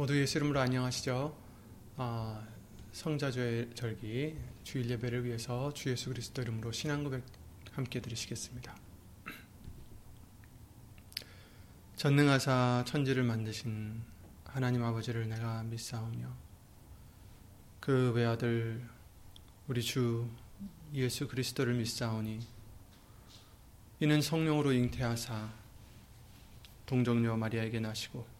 모두 예수 이름으로 안녕하시죠. 아, 성자주의 절기 주일 예배를 위해서 주 예수 그리스도 이름으로 신앙 고백 함께 드리시겠습니다. 전능하사 천지를 만드신 하나님 아버지를 내가 믿사오며 그 외아들 우리 주 예수 그리스도를 믿사오니 이는 성령으로 잉태하사 동정녀 마리아에게 나시고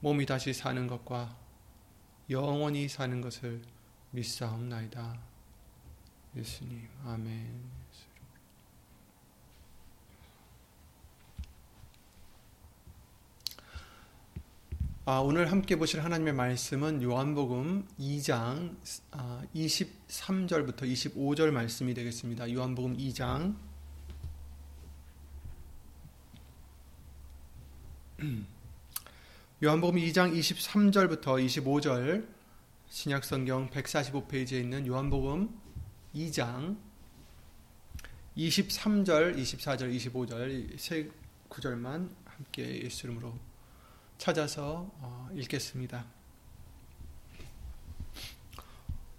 몸이 다시 사는 것과 영원히 사는 것을 믿사옵나이다. 예수님, 아멘. 아, 오늘 함께 보실 하나님의 말씀은 요한복음 2장 23절부터 아, 25절 말씀이 되겠습니다. 요한복음 2장 요한복음 2장 23절부터 25절 신약성경 145페이지에 있는 요한복음 2장 23절, 24절, 25절 세 구절만 함께 예수 이름으로 찾아서 어, 읽겠습니다.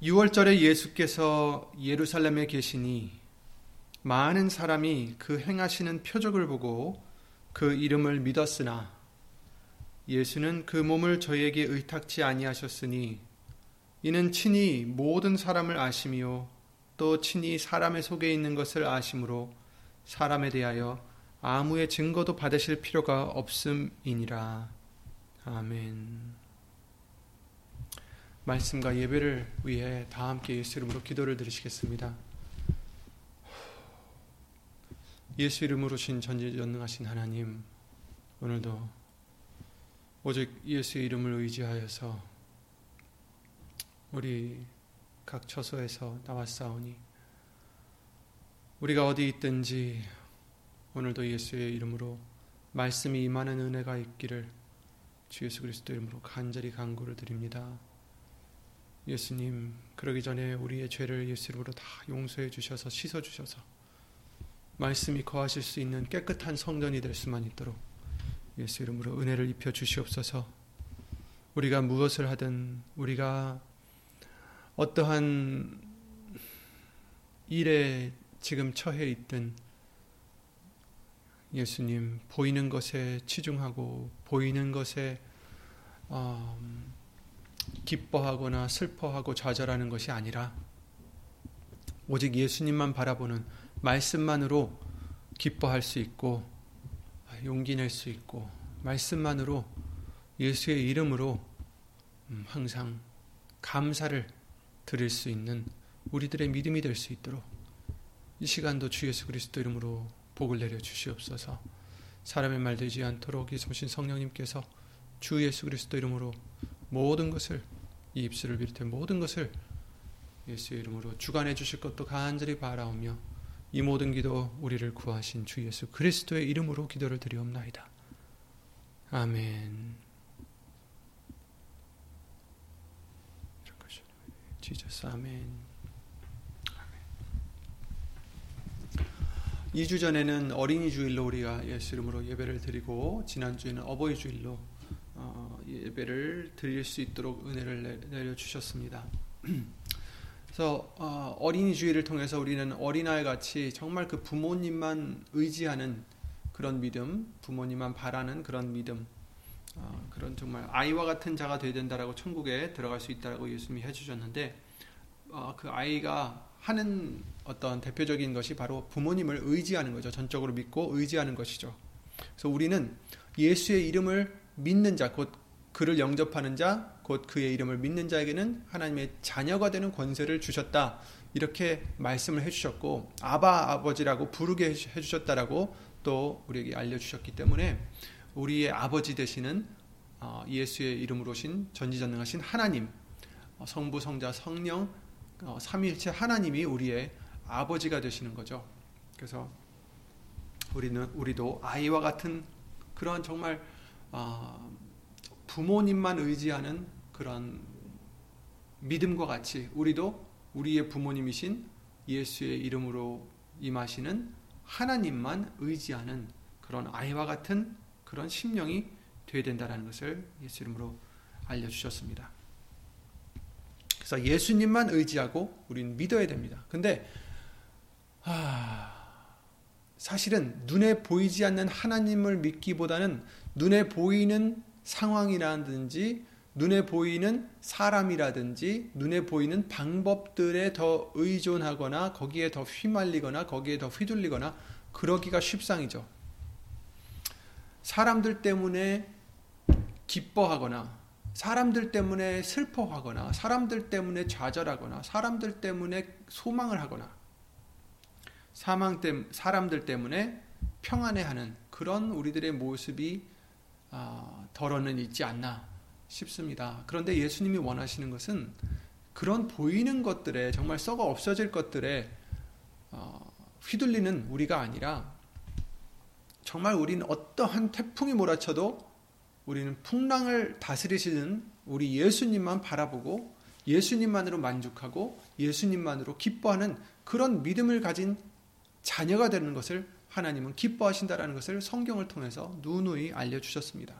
6월절에 예수께서 예루살렘에 계시니 많은 사람이 그 행하시는 표적을 보고 그 이름을 믿었으나 예수는 그 몸을 저희에게 의탁치 아니하셨으니 이는 친히 모든 사람을 아심이요 또 친히 사람의 속에 있는 것을 아심으로 사람에 대하여 아무의 증거도 받으실 필요가 없음이니라. 아멘. 말씀과 예배를 위해 다 함께 예수 이름으로 기도를 드리시겠습니다. 예수 이름으로 신 전지전능하신 하나님, 오늘도 오직 예수의 이름을 의지하여서 우리 각 처소에서 나왔사오니 우리가 어디 있든지 오늘도 예수의 이름으로 말씀이 임하는 은혜가 있기를 주 예수 그리스도 이름으로 간절히 간구를 드립니다. 예수님, 그러기 전에 우리의 죄를 예수 이름으로 다 용서해 주셔서 씻어 주셔서 말씀이 거하실 수 있는 깨끗한 성전이 될 수만 있도록 예수 이름으로 은혜를 입혀 주시옵소서. 우리가 무엇을 하든 우리가 어떠한 일에 지금 처해 있든 예수님 보이는 것에 치중하고 보이는 것에 어, 기뻐하거나 슬퍼하고 좌절하는 것이 아니라 오직 예수님만 바라보는 말씀만으로 기뻐할 수 있고 용기 낼 수 있고 말씀만으로 예수의 이름으로 음, 항상 감사를 드릴 수 있는 우리들의 믿음이 될 수 있도록 이 시간도 주 예수 그리스도 이름으로 복을 내려 주시옵소서. 사람의 말 되지 않도록 이소신 성령님께서 주 예수 그리스도 이름으로 모든 것을 이 입술을 비롯해 모든 것을 예수의 이름으로 주관해 주실 것도 간절히 바라오며 이 모든 기도 우리를 구하신 주 예수 그리스도의 이름으로 기도를 드리옵나이다. 아멘. 지저스 아멘. 2주 전에는 어린이 주일로 우리가 예수 이름으로 예배를 드리고 지난주에는 어버이 주일로 어, 예배를 드릴 수 있도록 은혜를 내려 주셨습니다. 그래서 어, 린이 주의를 통해서 우리는 어린아이 같이 정말 그 부모님만 의지하는 그런 믿음, 부모님만 바라는 그런 믿음, 어, 그런 정말 아이와 같은 자가 되어야 된다라고 천국에 들어갈 수 있다라고 예수님이 해주셨는데 어, 그 아이가 하는 어떤 대표적인 것이 바로 부모님을 의지하는 거죠. 전적으로 믿고 의지하는 것이죠. 그래서 우리는 예수의 이름을 믿는 자, 곧 그를 영접하는 자, 곧 그의 이름을 믿는 자에게는 하나님의 자녀가 되는 권세를 주셨다. 이렇게 말씀을 해주셨고 아바 아버지라고 부르게 해주셨다라고 또 우리에게 알려주셨기 때문에 우리의 아버지 되시는 어, 예수의 이름으로 오신 전지전능하신 하나님, 어, 성부, 성자, 성령, 어, 삼위일체 하나님이 우리의 아버지가 되시는 거죠. 그래서 우리는 우리도 아이와 같은 그런 정말 어, 부모님만 의지하는 그런 믿음과 같이 우리도 우리의 부모님이신 예수의 이름으로 임하시는 하나님만 의지하는 그런 아이와 같은 그런 심령이 되어야 된다는 것을 예수 이름으로 알려주셨습니다. 그래서 예수님만 의지하고 우리는 믿어야 됩니다. 근데 아, 사실은 눈에 보이지 않는 하나님을 믿기보다는 눈에 보이는 상황이라든지 눈에 보이는 사람이라든지 눈에 보이는 방법들에 더 의존하거나 거기에 더 휘말리거나 거기에 더 휘둘리거나 그러기가 쉽상이죠. 사람들 때문에 기뻐하거나 사람들 때문에 슬퍼하거나 사람들 때문에 좌절하거나 사람들 때문에 소망을 하거나 사망 때 사람들 때문에 평안해하는 그런 우리들의 모습이 아, 덜어는 있지 않나 싶습니다. 그런데 예수님이 원하시는 것은 그런 보이는 것들에 정말 썩어 없어질 것들에 어, 휘둘리는 우리가 아니라 정말 우리는 어떠한 태풍이 몰아쳐도 우리는 풍랑을 다스리시는 우리 예수님만 바라보고 예수님만으로 만족하고 예수님만으로 기뻐하는 그런 믿음을 가진 자녀가 되는 것을 하나님은 기뻐하신다라는 것을 성경을 통해서 누누이 알려주셨습니다.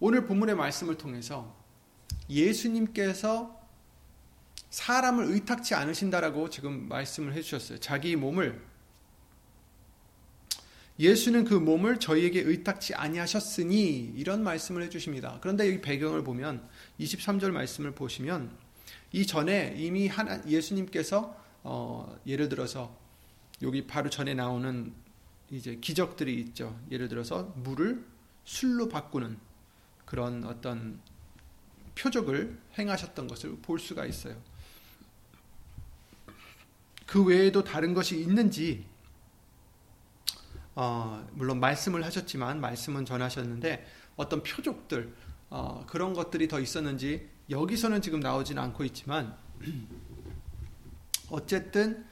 오늘 본문의 말씀을 통해서 예수님께서 사람을 의탁치 않으신다라고 지금 말씀을 해주셨어요. 자기 몸을 예수는 그 몸을 저희에게 의탁치 아니하셨으니 이런 말씀을 해주십니다. 그런데 이 배경을 보면 23절 말씀을 보시면 이 전에 이미 하나 예수님께서 어, 예를 들어서 여기 바로 전에 나오는 이제 기적들이 있죠. 예를 들어서 물을 술로 바꾸는 그런 어떤 표적을 행하셨던 것을 볼 수가 있어요. 그 외에도 다른 것이 있는지 어, 물론 말씀을 하셨지만 말씀은 전하셨는데 어떤 표적들 어, 그런 것들이 더 있었는지 여기서는 지금 나오지는 않고 있지만 어쨌든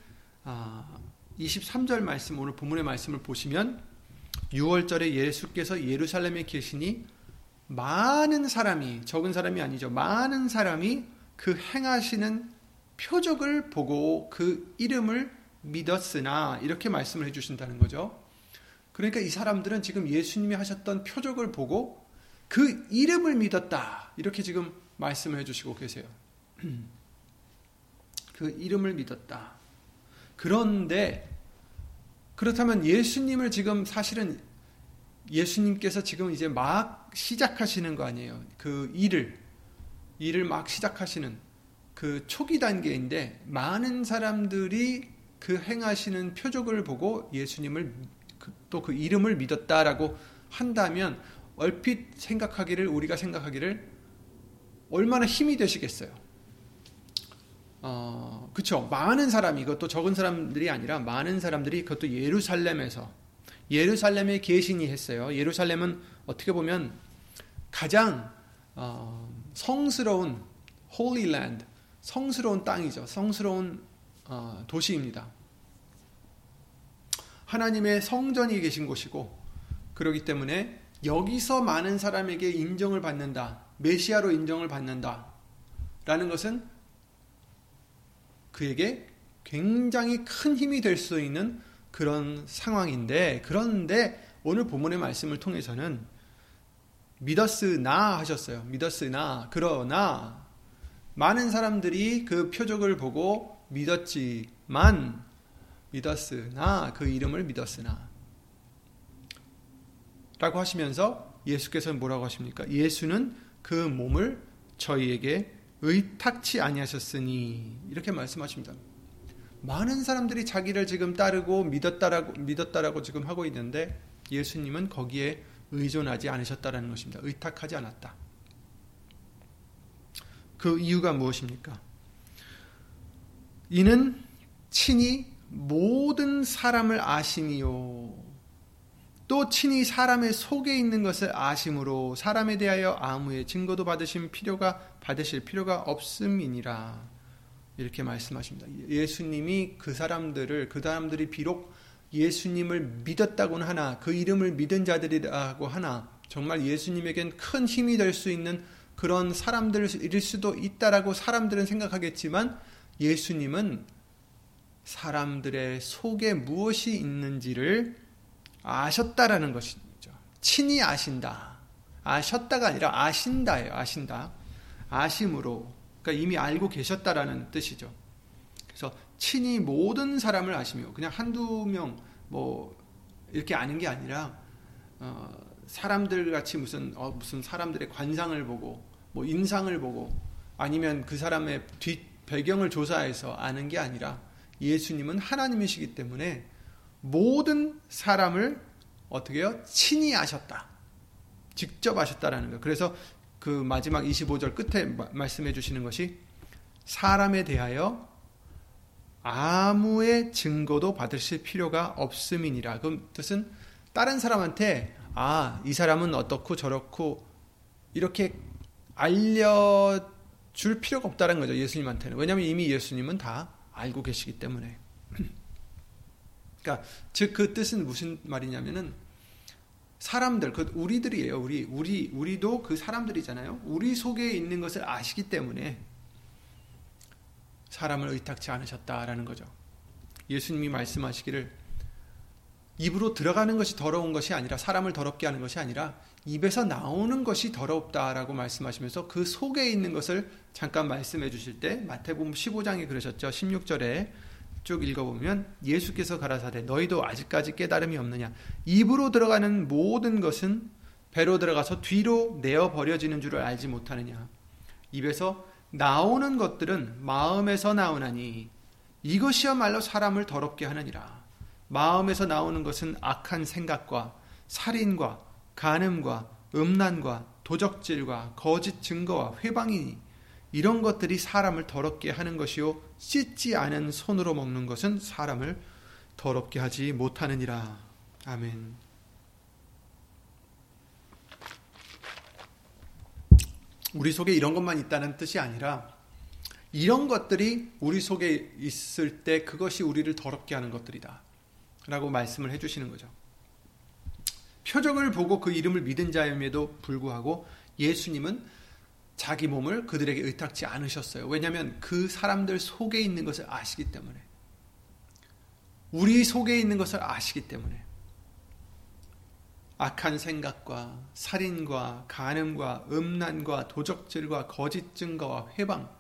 아, 23절 말씀 오늘 본문의 말씀을 보시면 6월절에 예수께서 예루살렘에 계시니 많은 사람이 적은 사람이 아니죠. 많은 사람이 그 행하시는 표적을 보고 그 이름을 믿었으나 이렇게 말씀을 해 주신다는 거죠. 그러니까 이 사람들은 지금 예수님이 하셨던 표적을 보고 그 이름을 믿었다. 이렇게 지금 말씀을 해 주시고 계세요. 그 이름을 믿었다. 그런데 그렇다면 예수님을 지금 사실은 예수님께서 지금 이제 막 시작하시는 거 아니에요. 그 일을 일을 막 시작하시는 그 초기 단계인데 많은 사람들이 그 행하시는 표적을 보고 예수님을 그 또그 그 이름을 믿었다라고 한다면 얼핏 생각하기를 우리가 생각하기를 얼마나 힘이 되시겠어요. 어, 그쵸. 많은 사람이, 이것도 적은 사람들이 아니라 많은 사람들이 그것도 예루살렘에서, 예루살렘에 계신이 했어요. 예루살렘은 어떻게 보면 가장, 어, 성스러운, Holy Land, 성스러운 땅이죠. 성스러운 어, 도시입니다. 하나님의 성전이 계신 곳이고, 그러기 때문에 여기서 많은 사람에게 인정을 받는다. 메시아로 인정을 받는다. 라는 것은 그에게 굉장히 큰 힘이 될 수 있는 그런 상황인데 그런데 오늘 본문의 말씀을 통해서는 믿었으나 하셨어요. 믿었으나 그러나 많은 사람들이 그 표적을 보고 믿었지만 믿었으나 그 이름을 믿었으나 라고 하시면서 예수께서는 뭐라고 하십니까? 예수는 그 몸을 저희에게 의탁치 아니하셨으니 이렇게 말씀하십니다. 많은 사람들이 자기를 지금 따르고 믿었다라고 믿었다라고 지금 하고 있는데 예수님은 거기에 의존하지 않으셨다라는 것입니다. 의탁하지 않았다. 그 이유가 무엇입니까? 이는 친히 모든 사람을 아시니요. 또 친히 사람의 속에 있는 것을 아심으로 사람에 대하여 아무의 증거도 받으신 필요가 받으실 필요가 없음이니라 이렇게 말씀하십니다. 예수님이 그 사람들을 그 사람들이 비록 예수님을 믿었다고는 하나 그 이름을 믿은 자들이라고 하나 정말 예수님에겐 큰 힘이 될 수 있는 그런 사람들일 수도 있다라고 사람들은 생각하겠지만 예수님은 사람들의 속에 무엇이 있는지를 아셨다라는 것이죠. 친히 아신다. 아셨다가 아니라 아신다예요. 아신다. 아심으로. 그러니까 이미 알고 계셨다라는 뜻이죠. 그래서 친히 모든 사람을 아시며 그냥 한두 명 뭐 이렇게 아는 게 아니라 어, 사람들 같이 무슨 어, 무슨 사람들의 관상을 보고 뭐 인상을 보고 아니면 그 사람의 뒷 배경을 조사해서 아는 게 아니라 예수님은 하나님이시기 때문에 모든 사람을 어떻게 요 친히 아셨다. 직접 아셨다라는 거예요. 그래서 그 마지막 25절 끝에 말씀해 주시는 것이 사람에 대하여 아무의 증거도 받으실 필요가 없음이니라. 그 뜻은 다른 사람한테 아, 이 사람은 어떻고 저렇고 이렇게 알려 줄 필요가 없다는 거죠. 예수님한테는. 왜냐하면 이미 예수님은 다 알고 계시기 때문에. 그러니까 즉 그 뜻은 무슨 말이냐면은 사람들 그 우리들이에요. 우리 우리 우리도 그 사람들이잖아요. 우리 속에 있는 것을 아시기 때문에 사람을 의탁치 않으셨다라는 거죠. 예수님이 말씀하시기를 입으로 들어가는 것이 더러운 것이 아니라 사람을 더럽게 하는 것이 아니라 입에서 나오는 것이 더럽다라고 말씀하시면서 그 속에 있는 것을 잠깐 말씀해 주실 때 마태복음 15장에 그러셨죠. 16절에 쭉 읽어보면 예수께서 가라사대 너희도 아직까지 깨달음이 없느냐? 입으로 들어가는 모든 것은 배로 들어가서 뒤로 내어 버려지는 줄을 알지 못하느냐? 입에서 나오는 것들은 마음에서 나오나니 이것이야말로 사람을 더럽게 하느니라. 마음에서 나오는 것은 악한 생각과 살인과 간음과 음란과 도적질과 거짓 증거와 회방이니 이런 것들이 사람을 더럽게 하는 것이요 씻지 않은 손으로 먹는 것은 사람을 더럽게 하지 못하느니라. 아멘. 우리 속에 이런 것만 있다는 뜻이 아니라 이런 것들이 우리 속에 있을 때 그것이 우리를 더럽게 하는 것들이다. 라고 말씀을 해주시는 거죠. 표적을 보고 그 이름을 믿은 자임에도 불구하고 예수님은 자기 몸을 그들에게 의탁지 않으셨어요. 왜냐하면 그 사람들 속에 있는 것을 아시기 때문에. 우리 속에 있는 것을 아시기 때문에. 악한 생각과 살인과 간음과 음란과 도적질과 거짓 증거와 회방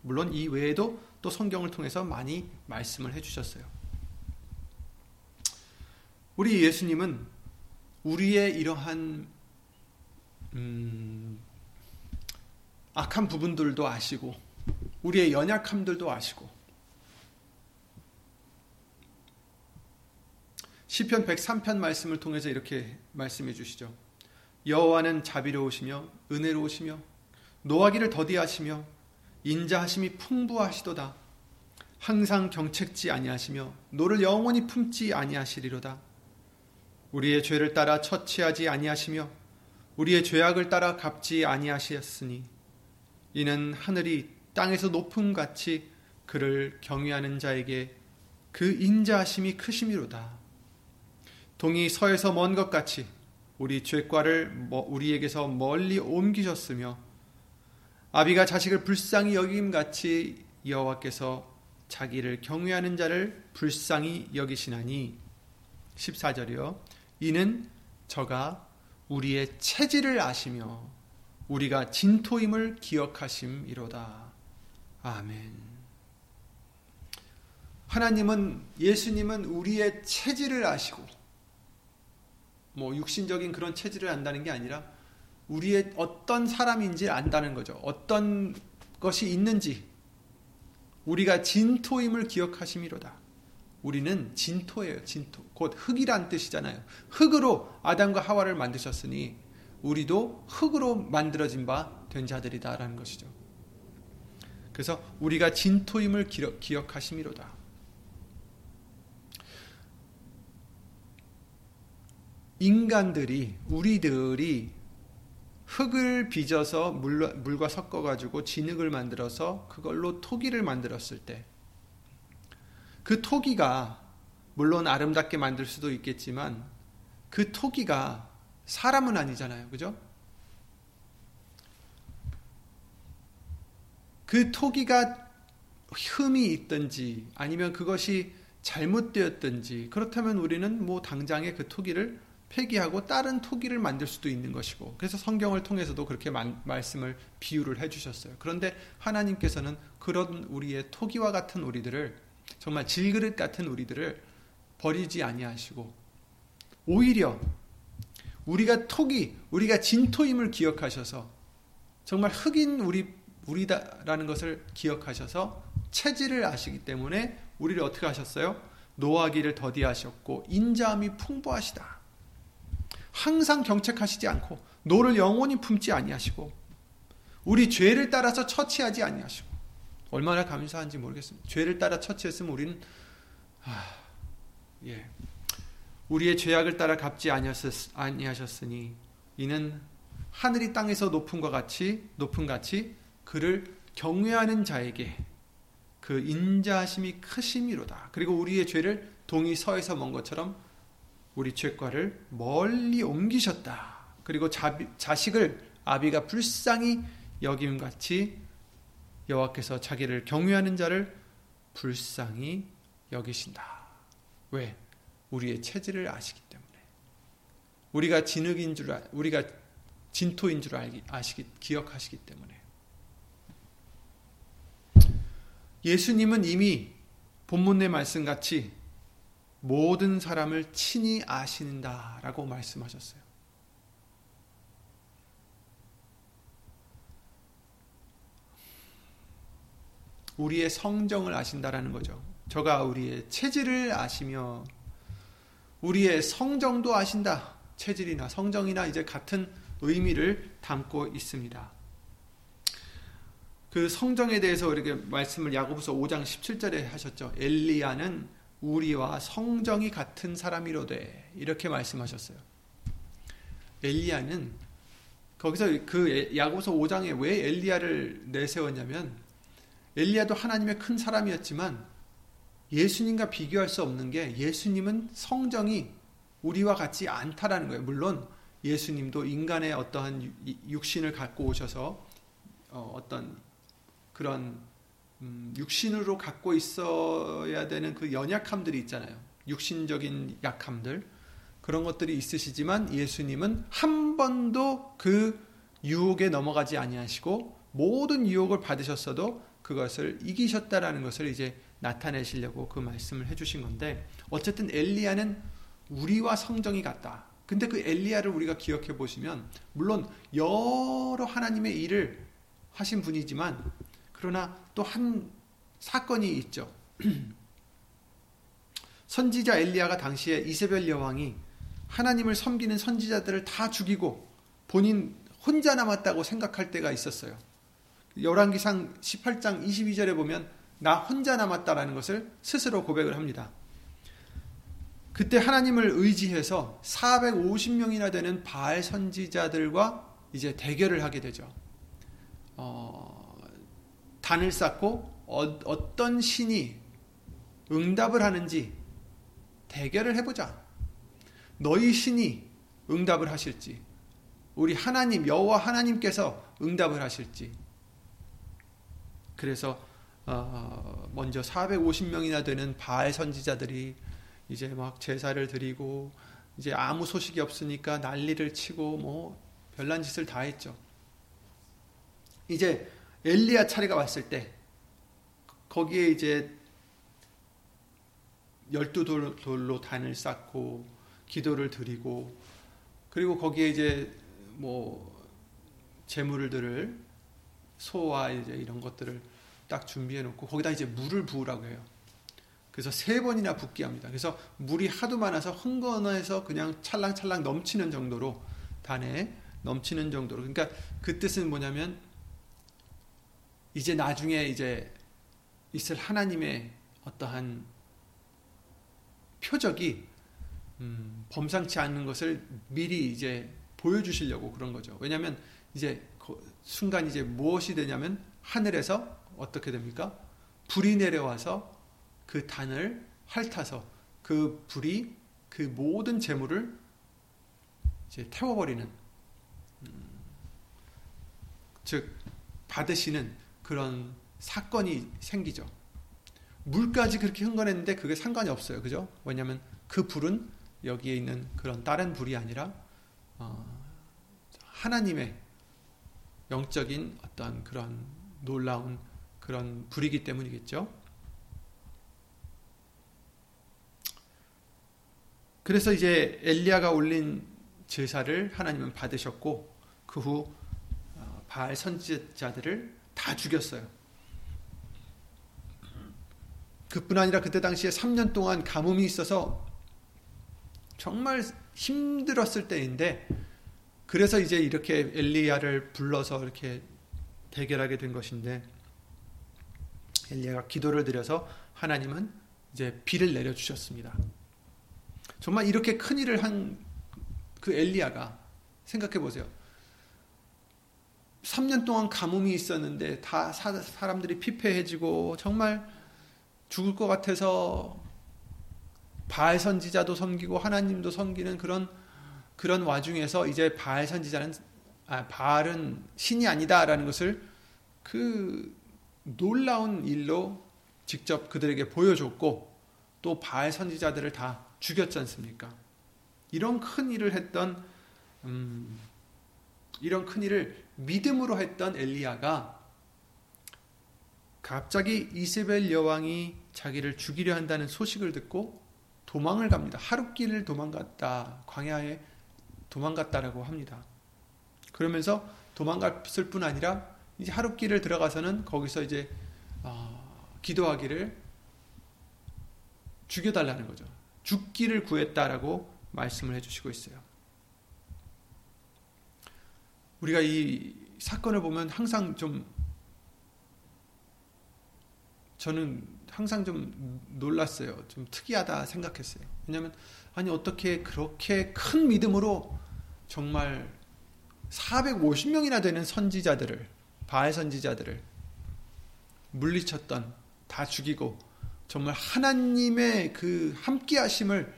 물론 이 외에도 또 성경을 통해서 많이 말씀을 해 주셨어요. 우리 예수님은 우리의 이러한 음, 악한 부분들도 아시고 우리의 연약함들도 아시고 시편 103편 말씀을 통해서 이렇게 말씀해 주시죠. 여호와는 자비로우시며 은혜로우시며 노하기를 더디하시며 인자하심이 풍부하시도다. 항상 경책지 아니하시며 노를 영원히 품지 아니하시리로다. 우리의 죄를 따라 처치하지 아니하시며 우리의 죄악을 따라 갚지 아니하시었으니 이는 하늘이 땅에서 높음 같이 그를 경외하는 자에게 그 인자하심이 크심이로다. 동이 서에서 먼 것 같이 우리 죄과를 우리에게서 멀리 옮기셨으며 아비가 자식을 불쌍히 여김 같이 여호와께서 자기를 경외하는 자를 불쌍히 여기시나니 14절이요 이는 저가 우리의 체질을 아시며 우리가 진토임을 기억하심이로다. 아멘. 하나님은 예수님은 우리의 체질을 아시고 뭐 육신적인 그런 체질을 안다는 게 아니라 우리의 어떤 사람인지 안다는 거죠. 어떤 것이 있는지 우리가 진토임을 기억하심이로다. 우리는 진토예요. 진토. 곧 흙이란 뜻이잖아요. 흙으로 아담과 하와를 만드셨으니 우리도 흙으로 만들어진 바 된 자들이다라는 것이죠. 그래서 우리가 진토임을 기억 하심이로다. 인간들이 우리들이 흙을 빚어서 물, 물과 섞어 가지고 진흙을 만들어서 그걸로 토기를 만들었을 때 그 토기가 물론 아름답게 만들 수도 있겠지만 그 토기가 사람은 아니잖아요. 그죠? 그 토기가 흠이 있든지 아니면 그것이 잘못되었든지 그렇다면 우리는 뭐 당장에 그 토기를 폐기하고 다른 토기를 만들 수도 있는 것이고 그래서 성경을 통해서도 그렇게 만, 말씀을 비유를 해주셨어요. 그런데 하나님께서는 그런 우리의 토기와 같은 우리들을 정말 질그릇 같은 우리들을 버리지 아니하시고 오히려 우리가 토기, 우리가 진토임을 기억하셔서 정말 흙인 우리 우리다라는 것을 기억하셔서 체질을 아시기 때문에 우리를 어떻게 하셨어요? 노하기를 더디하셨고 인자함이 풍부하시다. 항상 경책하시지 않고 노를 영원히 품지 아니하시고 우리 죄를 따라서 처치하지 아니하시고 얼마나 감사한지 모르겠습니다. 죄를 따라 처치했으면 우리는 아, 예. 우리의 죄악을 따라 갚지 아니하셨으니 이는 하늘이 땅에서 높음과 같이 높은 같이 그를 경외하는 자에게 그 인자하심이 크심이로다. 그리고 우리의 죄를 동이 서에서 먼 것처럼 우리 죄과를 멀리 옮기셨다. 그리고 자, 자식을 아비가 불쌍히 여김 같이 여호와께서 자기를 경외하는 자를 불쌍히 여기신다. 왜? 우리의 체질을 아시기 때문에. 우리가 진흙인 줄 우리가 진토인 줄 알기 아시기 기억하시기 때문에. 예수님은 이미 본문의 말씀 같이 모든 사람을 친히 아신다라고 말씀하셨어요. 우리의 성정을 아신다라는 거죠. 저가 우리의 체질을 아시며 우리의 성정도 아신다. 체질이나 성정이나 이제 같은 의미를 담고 있습니다. 그 성정에 대해서 이렇게 말씀을 야고보서 5장 17절에 하셨죠. 엘리야는 우리와 성정이 같은 사람이로되 이렇게 말씀하셨어요. 엘리야는 거기서 그 야고보서 5장에 왜 엘리야를 내세웠냐면 엘리야도 하나님의 큰 사람이었지만 예수님과 비교할 수 없는 게 예수님은 성정이 우리와 같지 않다라는 거예요. 물론 예수님도 인간의 어떠한 육신을 갖고 오셔서 어, 어떤 그런 음, 육신으로 갖고 있어야 되는 그 연약함들이 있잖아요. 육신적인 약함들 그런 것들이 있으시지만 예수님은 한 번도 그 유혹에 넘어가지 아니하시고 모든 유혹을 받으셨어도 그것을 이기셨다라는 것을 이제 나타내시려고 그 말씀을 해주신 건데 어쨌든 엘리야는 우리와 성정이 같다. 근데 그 엘리야를 우리가 기억해 보시면 물론 여러 하나님의 일을 하신 분이지만 그러나 또 한 사건이 있죠. 선지자 엘리야가 당시에 이세벨 여왕이 하나님을 섬기는 선지자들을 다 죽이고 본인 혼자 남았다고 생각할 때가 있었어요. 열왕기상 18장 22절에 보면 나 혼자 남았다라는 것을 스스로 고백을 합니다. 그때 하나님을 의지해서 450명이나 되는 바알 선지자들과 이제 대결을 하게 되죠. 어, 단을 쌓고 어, 떤 신이 응답을 하는지 대결을 해보자. 너희 신이 응답을 하실지, 우리 하나님 여호와 하나님께서 응답을 하실지. 그래서 어, 먼저 450명이나 되는 바알 선지자들이 이제 막 제사를 드리고 이제 아무 소식이 없으니까 난리를 치고 뭐 별난 짓을 다 했죠. 이제 엘리야 차례가 왔을 때 거기에 이제 열두 돌로 단을 쌓고 기도를 드리고 그리고 거기에 이제 뭐 재물을 들을 소와 이제 이런 것들을 딱 준비해 놓고 거기다 이제 물을 부으라고 해요. 그래서 세 번이나 붓게 합니다. 그래서 물이 하도 많아서 흥건해서 그냥 찰랑찰랑 넘치는 정도로 단에 넘치는 정도로. 그러니까 그 뜻은 뭐냐면 이제 나중에 이제 있을 하나님의 어떠한 표적이 음, 범상치 않은 것을 미리 이제 보여주시려고 그런 거죠. 왜냐하면 이제 그 순간 이제 무엇이 되냐면 하늘에서 어떻게 됩니까? 불이 내려와서 그 단을 핥아서 그 불이 그 모든 재물을 이제 태워버리는 음, 즉 받으시는 그런 사건이 생기죠. 물까지 그렇게 흥건했는데 그게 상관이 없어요. 그죠? 왜냐하면 그 불은 여기에 있는 그런 다른 불이 아니라 어, 하나님의 영적인 어떤 그런 놀라운 그런 불이기 때문이겠죠. 그래서 이제 엘리야가 올린 제사를 하나님은 받으셨고 그후 어, 바알 선지자들을 다 죽였어요. 그뿐 아니라 그때 당시에 3년 동안 가뭄이 있어서 정말 힘들었을 때인데 그래서 이제 이렇게 엘리야를 불러서 이렇게 대결하게 된 것인데 엘리야가 기도를 드려서 하나님은 이제 비를 내려 주셨습니다. 정말 이렇게 큰 일을 한 그 엘리야가 생각해 보세요. 3년 동안 가뭄이 있었는데 다 사람들이 피폐해지고 정말 죽을 것 같아서 바알 선지자도 섬기고 하나님도 섬기는 그런 그런 와중에서 이제 바알 선지자는 아, 바알은 신이 아니다라는 것을 그 놀라운 일로 직접 그들에게 보여줬고 또 바알 선지자들을 다 죽였지 않습니까? 이런 큰 일을 했던 음, 이런 큰 일을 믿음으로 했던 엘리야가 갑자기 이세벨 여왕이 자기를 죽이려 한다는 소식을 듣고 도망을 갑니다. 하룻길을 도망갔다. 광야에 도망갔다라고 합니다. 그러면서 도망갔을 뿐 아니라 이제 하룻길을 들어가서는 거기서 이제 어, 기도하기를 죽여달라는 거죠. 죽기를 구했다라고 말씀을 해주시고 있어요. 우리가 이 사건을 보면 항상 좀 저는 항상 좀 놀랐어요. 좀 특이하다 생각했어요. 왜냐하면 아니 어떻게 그렇게 큰 믿음으로 정말 450명이나 되는 선지자들을 바알 선지자들을 물리쳤던 다 죽이고 정말 하나님의 그 함께하심을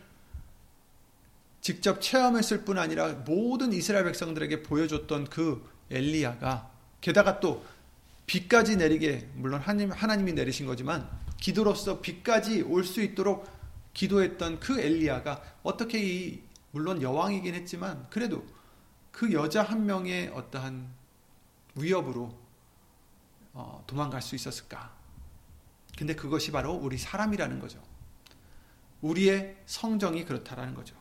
직접 체험했을 뿐 아니라 모든 이스라엘 백성들에게 보여줬던 그 엘리야가 게다가 또 비까지 내리게 물론 하나님, 하나님이 내리신 거지만 기도로서 비까지 올 수 있도록 기도했던 그 엘리야가 어떻게 이 물론 여왕이긴 했지만 그래도 그 여자 한 명의 어떠한 위협으로 어, 도망갈 수 있었을까? 근데 그것이 바로 우리 사람이라는 거죠. 우리의 성정이 그렇다라는 거죠.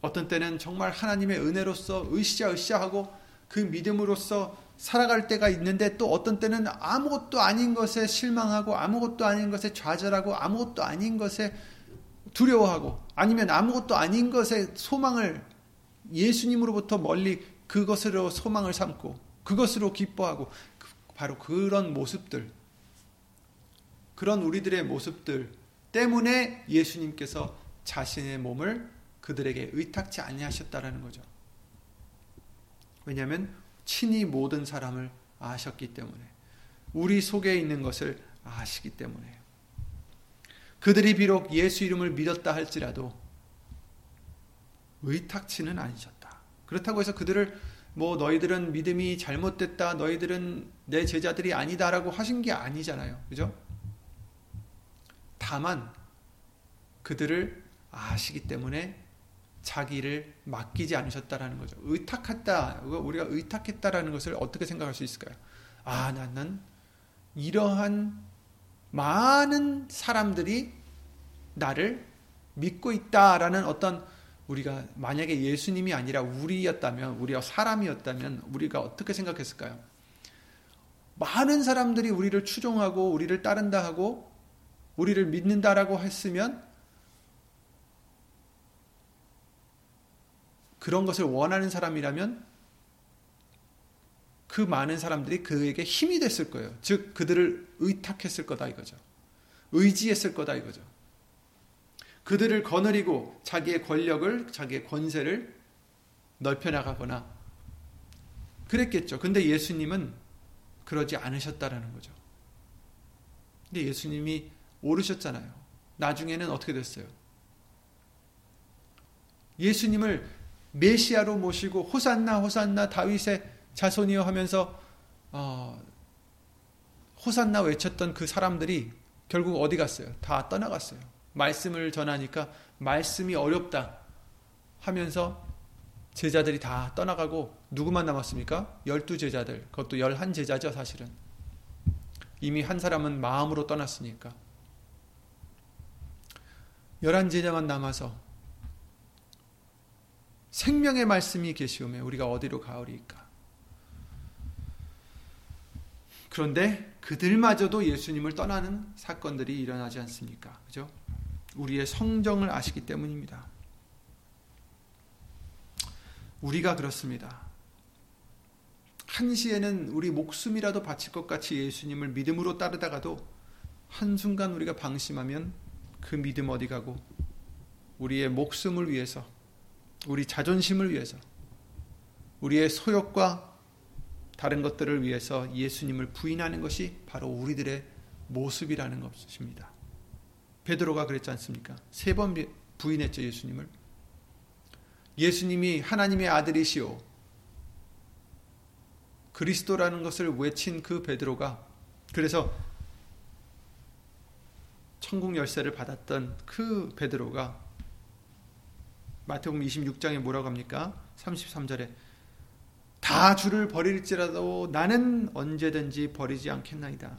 어떤 때는 정말 하나님의 은혜로서 으쌰 으쌰 하고 그 믿음으로써 살아갈 때가 있는데 또 어떤 때는 아무것도 아닌 것에 실망하고 아무것도 아닌 것에 좌절하고 아무것도 아닌 것에 두려워하고 아니면 아무것도 아닌 것에 소망을 예수님으로부터 멀리 그것으로 소망을 삼고 그것으로 기뻐하고 바로 그런 모습들 그런 우리들의 모습들 때문에 예수님께서 자신의 몸을 그들에게 의탁치 아니하셨다라는 거죠. 왜냐하면 친히 모든 사람을 아셨기 때문에 우리 속에 있는 것을 아시기 때문에 그들이 비록 예수 이름을 믿었다 할지라도 의탁치는 아니셨다. 그렇다고 해서 그들을 뭐 너희들은 믿음이 잘못됐다, 너희들은 내 제자들이 아니다라고 하신 게 아니잖아요. 그죠? 다만 그들을 아시기 때문에 자기를 맡기지 않으셨다라는 거죠. 의탁했다. 우리가 의탁했다라는 것을 어떻게 생각할 수 있을까요? 아, 나는 이러한 많은 사람들이 나를 믿고 있다라는 어떤 우리가 만약에 예수님이 아니라 우리였다면, 우리가 사람이었다면 우리가 어떻게 생각했을까요? 많은 사람들이 우리를 추종하고 우리를 따른다 하고 우리를 믿는다라고 했으면 그런 것을 원하는 사람이라면 그 많은 사람들이 그에게 힘이 됐을 거예요. 즉 그들을 의탁했을 거다 이거죠. 의지했을 거다 이거죠. 그들을 거느리고 자기의 권력을, 자기의 권세를 넓혀나가거나 그랬겠죠. 근데 예수님은 그러지 않으셨다라는 거죠. 근데 예수님이 오르셨잖아요. 나중에는 어떻게 됐어요? 예수님을 메시아로 모시고 호산나 호산나 다윗의 자손이여 하면서 어, 호산나 외쳤던 그 사람들이 결국 어디 갔어요? 다 떠나갔어요. 말씀을 전하니까 말씀이 어렵다 하면서 제자들이 다 떠나가고 누구만 남았습니까? 열두 제자들. 그것도 열한 제자죠, 사실은. 이미 한 사람은 마음으로 떠났으니까. 열한 제자만 남아서 생명의 말씀이 계시오매 우리가 어디로 가오리까? 그런데 그들마저도 예수님을 떠나는 사건들이 일어나지 않습니까? 그죠? 우리의 성정을 아시기 때문입니다. 우리가 그렇습니다. 한시에는 우리 목숨이라도 바칠 것 같이 예수님을 믿음으로 따르다가도 한순간 우리가 방심하면 그 믿음 어디 가고 우리의 목숨을 위해서 우리 자존심을 위해서 우리의 소욕과 다른 것들을 위해서 예수님을 부인하는 것이 바로 우리들의 모습이라는 것입니다. 베드로가 그랬지 않습니까? 세 번 부인했죠, 예수님을. 예수님이 하나님의 아들이시오. 그리스도라는 것을 외친 그 베드로가 그래서 천국 열쇠를 받았던 그 베드로가 마태복음 26장에 뭐라고 합니까? 33절에 다 주를 버릴지라도 나는 언제든지 버리지 않겠나이다.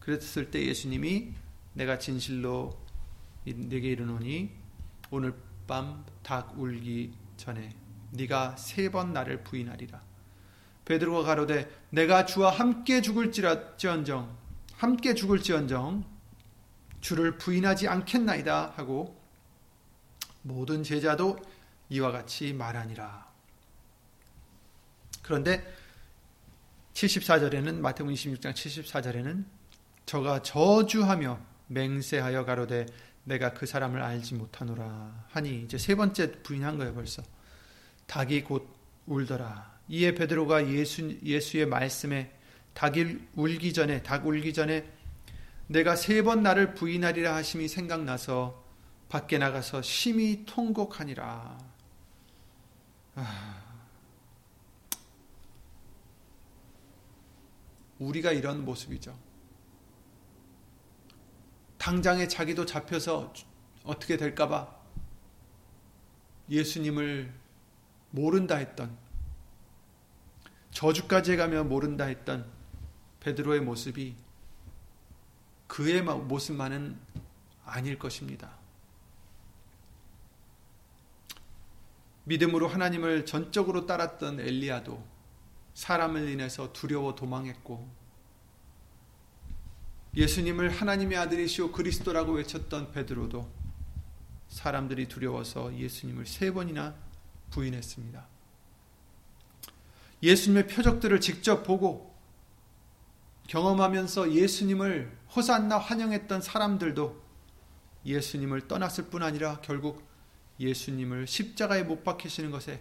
그랬을 때 예수님이 내가 진실로 네게 이르노니 오늘 밤 닭 울기 전에 네가 세 번 나를 부인하리라. 베드로가 가로되 내가 주와 함께 죽을지언정 함께 죽을지언정 주를 부인하지 않겠나이다 하고 모든 제자도 이와 같이 말하니라. 그런데 74절에는 마태복음 26장 74절에는 저가 저주하며 맹세하여 가로되 내가 그 사람을 알지 못하노라 하니 이제 세 번째 부인한 거예요 벌써 닭이 곧 울더라 이에 베드로가 예수 예수의 말씀에 닭이 울기 전에 닭 울기 전에 내가 세 번 나를 부인하리라 하심이 생각나서 밖에 나가서 심히 통곡하니라. 아, 우리가 이런 모습이죠. 당장에 자기도 잡혀서 어떻게 될까봐 예수님을 모른다 했던 저주까지 가며 모른다 했던 베드로의 모습이 그의 모습만은 아닐 것입니다. 믿음으로 하나님을 전적으로 따랐던 엘리야도 사람을 인해서 두려워 도망했고 예수님을 하나님의 아들이시오 그리스도라고 외쳤던 베드로도 사람들이 두려워서 예수님을 세 번이나 부인했습니다. 예수님의 표적들을 직접 보고 경험하면서 예수님을 호산나 환영했던 사람들도 예수님을 떠났을 뿐 아니라 결국 예수님을 십자가에 못 박히시는 것에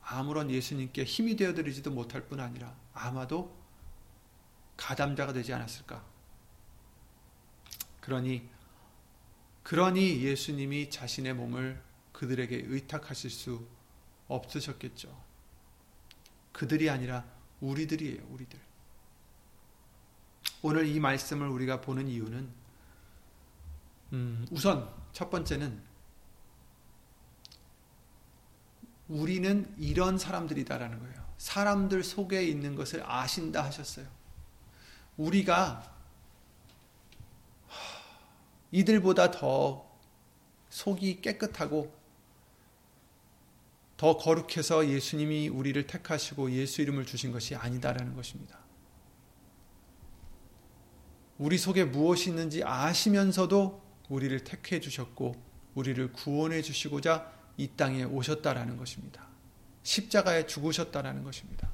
아무런 예수님께 힘이 되어드리지도 못할 뿐 아니라 아마도 가담자가 되지 않았을까. 그러니 그러니 예수님이 자신의 몸을 그들에게 의탁하실 수 없으셨겠죠. 그들이 아니라 우리들이에요, 우리들. 오늘 이 말씀을 우리가 보는 이유는 음, 우선 첫 번째는 우리는 이런 사람들이다라는 거예요. 사람들 속에 있는 것을 아신다 하셨어요. 우리가 이들보다 더 속이 깨끗하고 더 거룩해서 예수님이 우리를 택하시고 예수 이름을 주신 것이 아니다라는 것입니다. 우리 속에 무엇이 있는지 아시면서도 우리를 택해 주셨고 우리를 구원해 주시고자 이 땅에 오셨다라는 것입니다. 십자가에 죽으셨다라는 것입니다.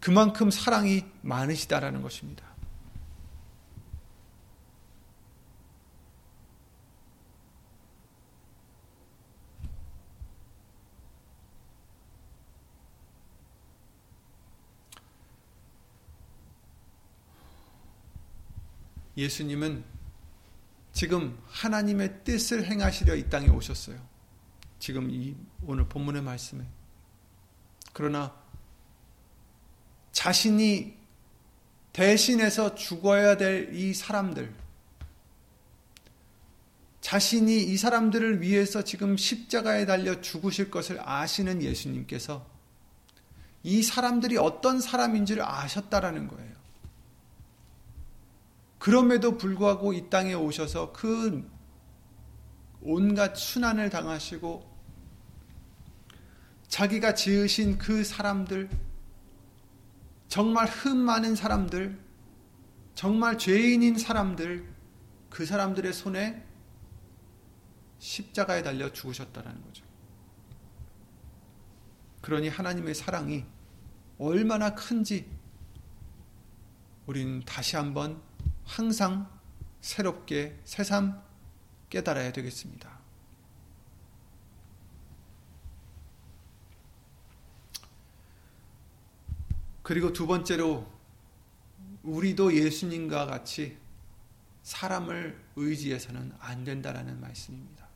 그만큼 사랑이 많으시다라는 것입니다. 예수님은 지금 하나님의 뜻을 행하시려 이 땅에 오셨어요. 지금 이 오늘 본문의 말씀에. 그러나 자신이 대신해서 죽어야 될 이 사람들, 자신이 이 사람들을 위해서 지금 십자가에 달려 죽으실 것을 아시는 예수님께서 이 사람들이 어떤 사람인지를 아셨다라는 거예요. 그럼에도 불구하고 이 땅에 오셔서 그 온갖 순환을 당하시고 자기가 지으신 그 사람들, 정말 흠 많은 사람들, 정말 죄인인 사람들, 그 사람들의 손에 십자가에 달려 죽으셨다라는 거죠. 그러니 하나님의 사랑이 얼마나 큰지 우리는 다시 한번 항상 새롭게 새삼 깨달아야 되겠습니다. 그리고 두 번째로 우리도 예수님과 같이 사람을 의지해서는 안 된다라는 말씀입니다.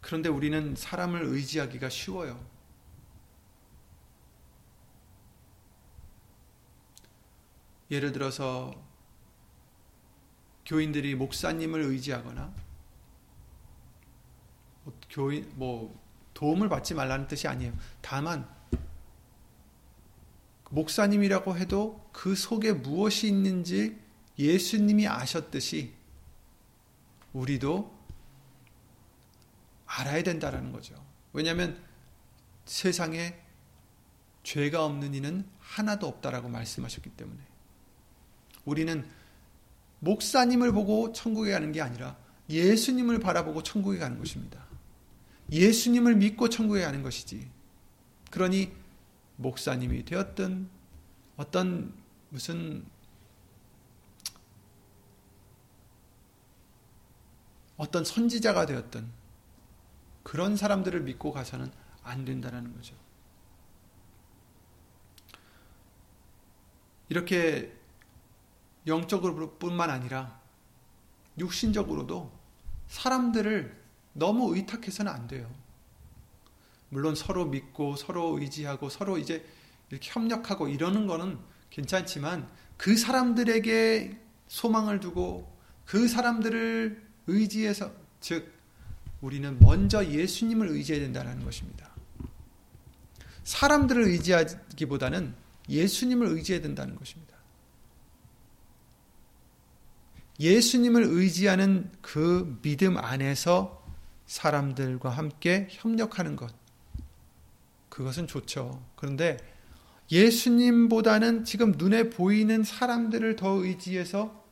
그런데 우리는 사람을 의지하기가 쉬워요. 예를 들어서 교인들이 목사님을 의지하거나 뭐 교인 뭐 도움을 받지 말라는 뜻이 아니에요. 다만 목사님이라고 해도 그 속에 무엇이 있는지 예수님이 아셨듯이 우리도 알아야 된다라는 거죠. 왜냐하면 세상에 죄가 없는 이는 하나도 없다라고 말씀하셨기 때문에 우리는 목사님을 보고 천국에 가는 게 아니라 예수님을 바라보고 천국에 가는 것입니다. 예수님을 믿고 천국에 가는 것이지. 그러니 목사님이 되었든 어떤 무슨 어떤 선지자가 되었든 그런 사람들을 믿고 가서는 안 된다는 거죠. 이렇게 영적으로 뿐만 아니라 육신적으로도 사람들을 너무 의탁해서는 안 돼요. 물론 서로 믿고 서로 의지하고 서로 이제 이렇게 협력하고 이러는 거는 괜찮지만 그 사람들에게 소망을 두고 그 사람들을 의지해서 즉 우리는 먼저 예수님을 의지해야 된다는 것입니다. 사람들을 의지하기보다는 예수님을 의지해야 된다는 것입니다. 예수님을 의지하는 그 믿음 안에서 사람들과 함께 협력하는 것. 그것은 좋죠. 그런데 예수님보다는 지금 눈에 보이는 사람들을 더 의지해서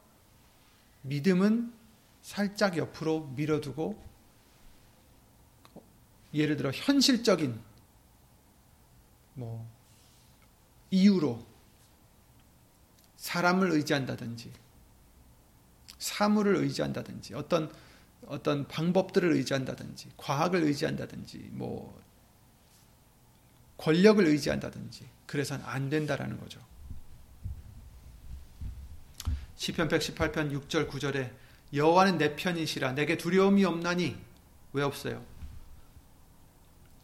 믿음은 살짝 옆으로 밀어두고 예를 들어 현실적인 뭐 이유로 사람을 의지한다든지 사물을 의지한다든지 어떤 어떤 방법들을 의지한다든지 과학을 의지한다든지 뭐 권력을 의지한다든지 그래서는 안 된다라는 거죠. 시편 118편 6절 9절에 여호와는 내 편이시라 내게 두려움이 없나니 왜 없어요?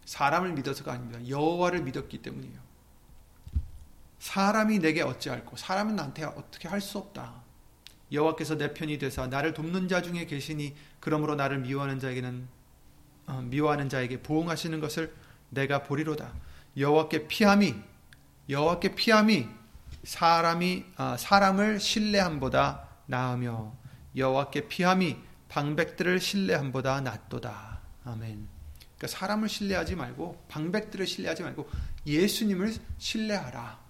사람을 믿어서가 아닙니다. 여호와를 믿었기 때문이에요. 사람이 내게 어찌할꼬 사람은 나한테 어떻게 할 수 없다. 여호와께서 내 편이 되사 나를 돕는 자 중에 계시니 그러므로 나를 미워하는 자에게는 어, 미워하는 자에게 보응하시는 것을 내가 보리로다. 여호와께 피함이 여호와께 피함이 사람이 아, 사람을 신뢰함보다 나으며 여호와께 피함이 방백들을 신뢰함보다 낫도다. 아멘. 그러니까 사람을 신뢰하지 말고 방백들을 신뢰하지 말고 예수님을 신뢰하라.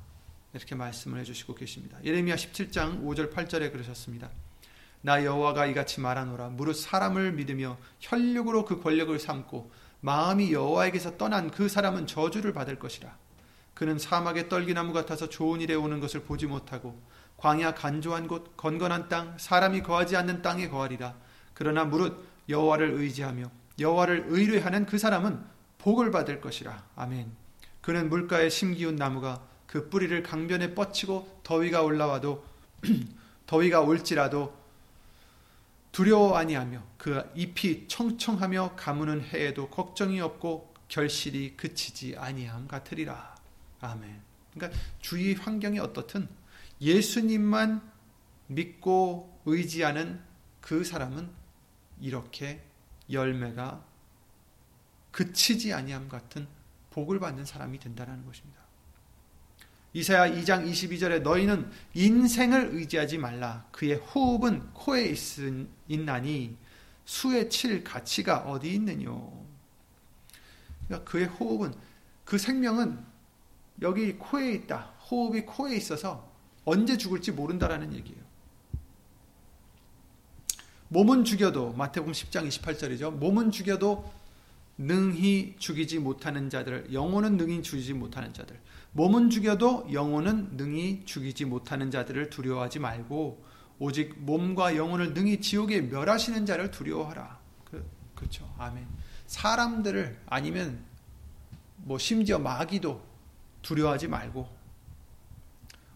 이렇게 말씀을 해주시고 계십니다. 예레미야 17장 5절 8절에 그러셨습니다. 나 여호와가 이같이 말하노라 무릇 사람을 믿으며 혈육으로 그 권력을 삼고 마음이 여호와에게서 떠난 그 사람은 저주를 받을 것이라. 그는 사막의 떨기나무 같아서 좋은 일에 오는 것을 보지 못하고 광야 간조한 곳 건건한 땅 사람이 거하지 않는 땅에 거하리라. 그러나 무릇 여호와를 의지하며 여호와를 의뢰하는 그 사람은 복을 받을 것이라. 아멘. 그는 물가에 심기운 나무가 그 뿌리를 강변에 뻗치고 더위가 올라와도 더위가 올지라도 두려워 아니하며 그 잎이 청청하며 가무는 해에도 걱정이 없고 결실이 그치지 아니함 같으리라. 아멘. 그러니까 주위 환경이 어떻든 예수님만 믿고 의지하는 그 사람은 이렇게 열매가 그치지 아니함 같은 복을 받는 사람이 된다는 것입니다. 이사야 2장 22절에 너희는 인생을 의지하지 말라. 그의 호흡은 코에 있나니 수에 칠 가치가 어디 있느뇨. 그러니까 그의 호흡은 그 생명은 여기 코에 있다. 호흡이 코에 있어서 언제 죽을지 모른다라는 얘기예요. 몸은 죽여도 마태복음 10장 28절이죠. 몸은 죽여도 능히 죽이지 못하는 자들, 영혼은 능히 죽이지 못하는 자들. 몸은 죽여도 영혼은 능히 죽이지 못하는 자들을 두려워하지 말고 오직 몸과 영혼을 능히 지옥에 멸하시는 자를 두려워하라. 그, 그렇죠. 아멘. 사람들을 아니면 뭐 심지어 마귀도 두려워하지 말고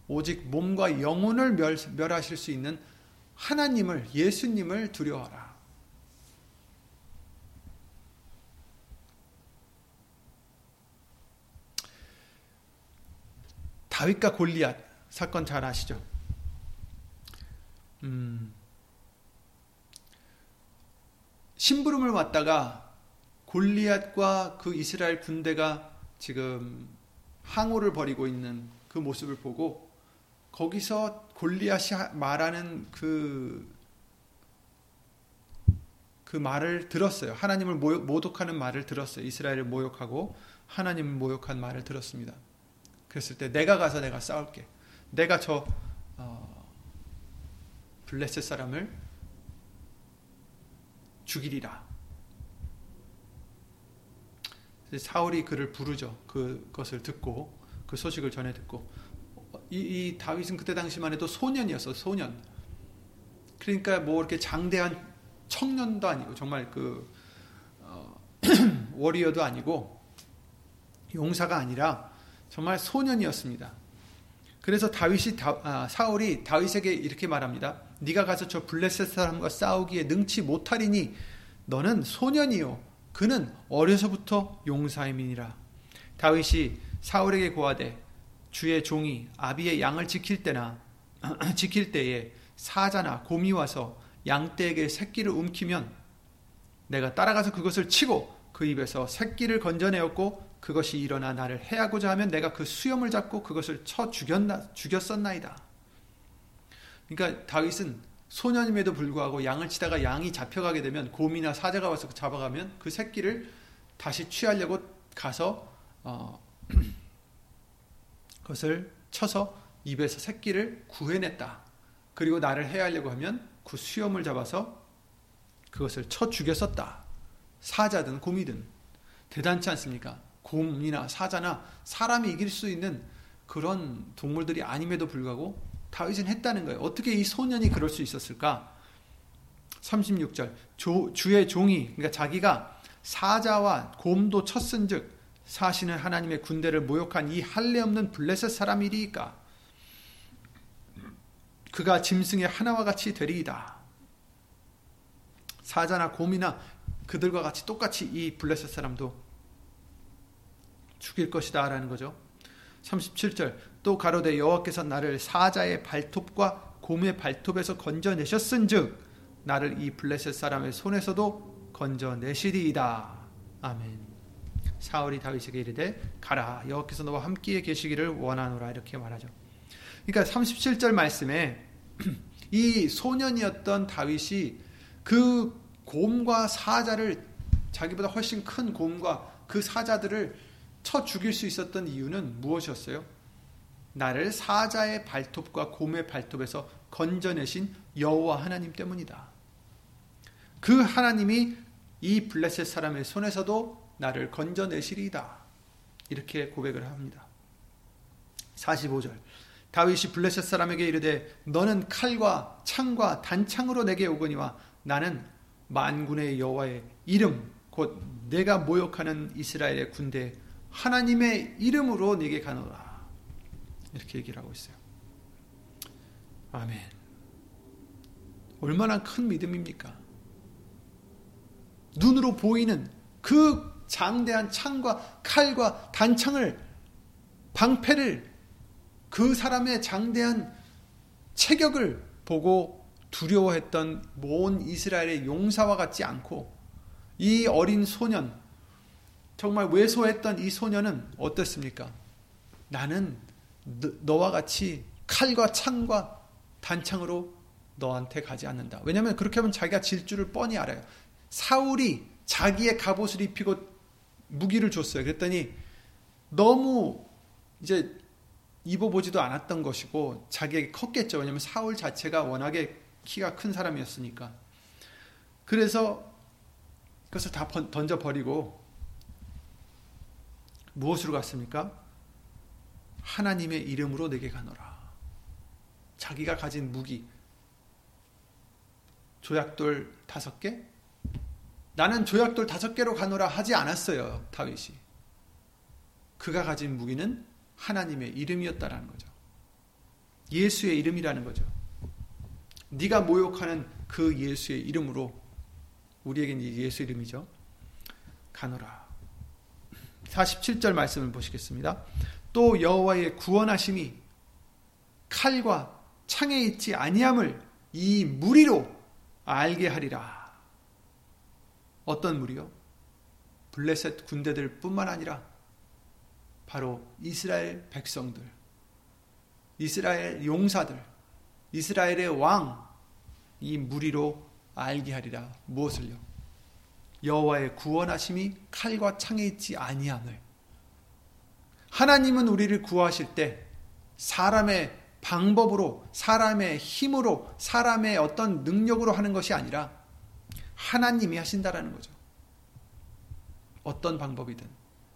오직 몸과 영혼을 멸, 멸하실 수 있는 하나님을 예수님을 두려워하라. 다윗과 골리앗 사건 잘 아시죠? 음, 심부름을 왔다가 골리앗과 그 이스라엘 군대가 지금 항우를 벌이고 있는 그 모습을 보고 거기서 골리앗이 말하는 그, 그 말을 들었어요. 하나님을 모독하는 말을 들었어요. 이스라엘을 모욕하고 하나님을 모욕한 말을 들었습니다. 그랬을 때 내가 가서 내가 싸울게. 내가 저 어, 블레셋 사람을 죽이리라. 사울이 그를 부르죠. 그것을 듣고 그 소식을 전해 듣고 이, 이 다윗은 그때 당시만 해도 소년이었어 소년. 그러니까 뭐 이렇게 장대한 청년도 아니고 정말 그 어, 워리어도 아니고 용사가 아니라 정말 소년이었습니다. 그래서 다윗이 아, 사울이 다윗에게 이렇게 말합니다. 네가 가서 저 블레셋 사람과 싸우기에 능치 못하리니 너는 소년이요 그는 어려서부터 용사임이니라. 다윗이 사울에게 고하되 주의 종이 아비의 양을 지킬 때나 지킬 때에 사자나 곰이 와서 양떼에게 새끼를 움키면 내가 따라가서 그것을 치고 그 입에서 새끼를 건져내었고 그것이 일어나 나를 해하고자 하면 내가 그 수염을 잡고 그것을 쳐 죽였나, 죽였었나이다. 그러니까 다윗은 소년임에도 불구하고 양을 치다가 양이 잡혀가게 되면 곰이나 사자가 와서 잡아가면 그 새끼를 다시 취하려고 가서 어, 그것을 쳐서 입에서 새끼를 구해냈다. 그리고 나를 해하려고 하면 그 수염을 잡아서 그것을 쳐 죽였었다. 사자든 곰이든 대단치 않습니까? 곰이나 사자나 사람이 이길 수 있는 그런 동물들이 아님에도 불구하고 다윗은 했다는 거예요. 어떻게 이 소년이 그럴 수 있었을까? 36절 조, 주의 종이 그러니까 자기가 사자와 곰도 쳤은즉 사시는 하나님의 군대를 모욕한 이 할례 없는 블레셋 사람이리까 그가 짐승의 하나와 같이 되리이다. 사자나 곰이나 그들과 같이 똑같이 이 블레셋 사람도 죽일 것이다 라는 거죠. 37절 또 가로되 여호와께서 나를 사자의 발톱과 곰의 발톱에서 건져내셨은즉 나를 이 블레셋 사람의 손에서도 건져내시리이다. 아멘. 사울이 다윗에게 이르되 가라 여호와께서 너와 함께 계시기를 원하노라 이렇게 말하죠. 그러니까 37절 말씀에 이 소년이었던 다윗이 그 곰과 사자를 자기보다 훨씬 큰 곰과 그 사자들을 쳐 죽일 수 있었던 이유는 무엇이었어요? 나를 사자의 발톱과 곰의 발톱에서 건져내신 여호와 하나님 때문이다. 그 하나님이 이 블레셋 사람의 손에서도 나를 건져내시리이다. 이렇게 고백을 합니다. 45절 다윗이 블레셋 사람에게 이르되 너는 칼과 창과 단창으로 내게 오거니와 나는 만군의 여호와의 이름 곧 내가 모욕하는 이스라엘의 군대 하나님의 이름으로 네게 가노라. 이렇게 얘기를 하고 있어요. 아멘. 얼마나 큰 믿음입니까? 눈으로 보이는 그 장대한 창과 칼과 단창을 방패를 그 사람의 장대한 체격을 보고 두려워했던 모든 이스라엘의 용사와 같지 않고 이 어린 소년 정말 왜소했던 이 소년은 어떻습니까? 나는 너와 같이 칼과 창과 단창으로 너한테 가지 않는다. 왜냐하면 그렇게 하면 자기가 질 줄을 뻔히 알아요. 사울이 자기의 갑옷을 입히고 무기를 줬어요. 그랬더니 너무 이제 입어보지도 않았던 것이고 자기에게 컸겠죠. 왜냐하면 사울 자체가 워낙에 키가 큰 사람이었으니까. 그래서 그것을 다 던져버리고 무엇으로 갔습니까? 하나님의 이름으로 내게 가노라. 자기가 가진 무기, 조약돌 다섯 개? 나는 조약돌 다섯 개로 가노라 하지 않았어요, 다윗이. 그가 가진 무기는 하나님의 이름이었다라는 거죠. 예수의 이름이라는 거죠. 네가 모욕하는 그 예수의 이름으로 우리에게는 예수 이름이죠. 가노라. 47절 말씀을 보시겠습니다. 또 여호와의 구원하심이 칼과 창에 있지 아니함을 이 무리로 알게 하리라. 어떤 무리요? 블레셋 군대들 뿐만 아니라 바로 이스라엘 백성들, 이스라엘 용사들, 이스라엘의 왕, 이 무리로 알게 하리라. 무엇을요? 여호와의 구원하심이 칼과 창에 있지 아니함을. 하나님은 우리를 구하실 때 사람의 방법으로, 사람의 힘으로, 사람의 어떤 능력으로 하는 것이 아니라 하나님이 하신다라는 거죠. 어떤 방법이든.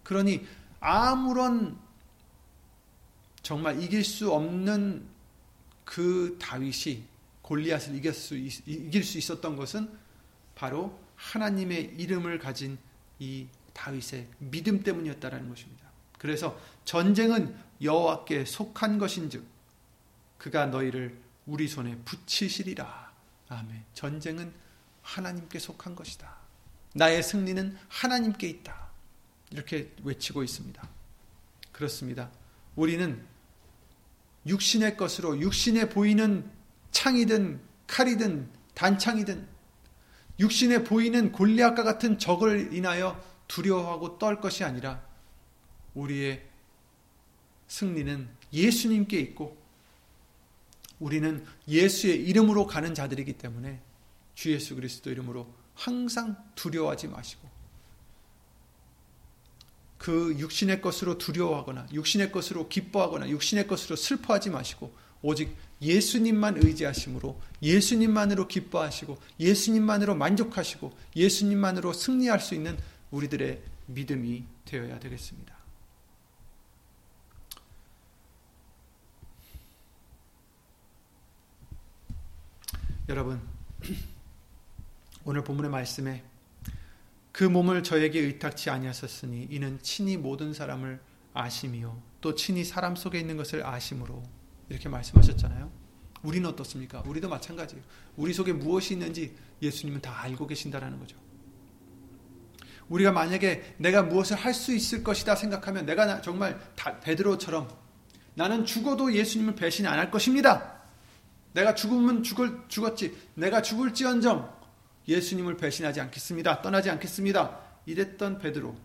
그러니 아무런 정말 이길 수 없는 그 다윗이 골리앗을 이길 수 있었던 것은 바로 하나님의 이름을 가진 이 다윗의 믿음 때문이었다라는 것입니다. 그래서 전쟁은 여호와께 속한 것인즉 그가 너희를 우리 손에 붙이시리라. 아멘. 전쟁은 하나님께 속한 것이다. 나의 승리는 하나님께 있다. 이렇게 외치고 있습니다. 그렇습니다. 우리는 육신의 것으로 육신에 보이는 창이든 칼이든 단창이든 육신에 보이는 골리앗과 같은 적을 인하여 두려워하고 떨 것이 아니라 우리의 승리는 예수님께 있고 우리는 예수의 이름으로 가는 자들이기 때문에 주 예수 그리스도 이름으로 항상 두려워하지 마시고 그 육신의 것으로 두려워하거나 육신의 것으로 기뻐하거나 육신의 것으로 슬퍼하지 마시고 오직 예수님만 의지하심으로 예수님만으로 기뻐하시고 예수님만으로 만족하시고 예수님만으로 승리할 수 있는 우리들의 믿음이 되어야 되겠습니다. 여러분 오늘 본문의 말씀에 그 몸을 저에게 의탁치 아니하셨으니 이는 친히 모든 사람을 아심이요 또 친히 사람 속에 있는 것을 아심으로 이렇게 말씀하셨잖아요. 우리는 어떻습니까? 우리도 마찬가지예요. 우리 속에 무엇이 있는지 예수님은 다 알고 계신다라는 거죠. 우리가 만약에 내가 무엇을 할 수 있을 것이다 생각하면 내가 정말 베드로처럼 나는 죽어도 예수님을 배신 안 할 것입니다. 내가 죽으면 죽을, 죽었지. 내가 죽을지언정 예수님을 배신하지 않겠습니다. 떠나지 않겠습니다. 이랬던 베드로.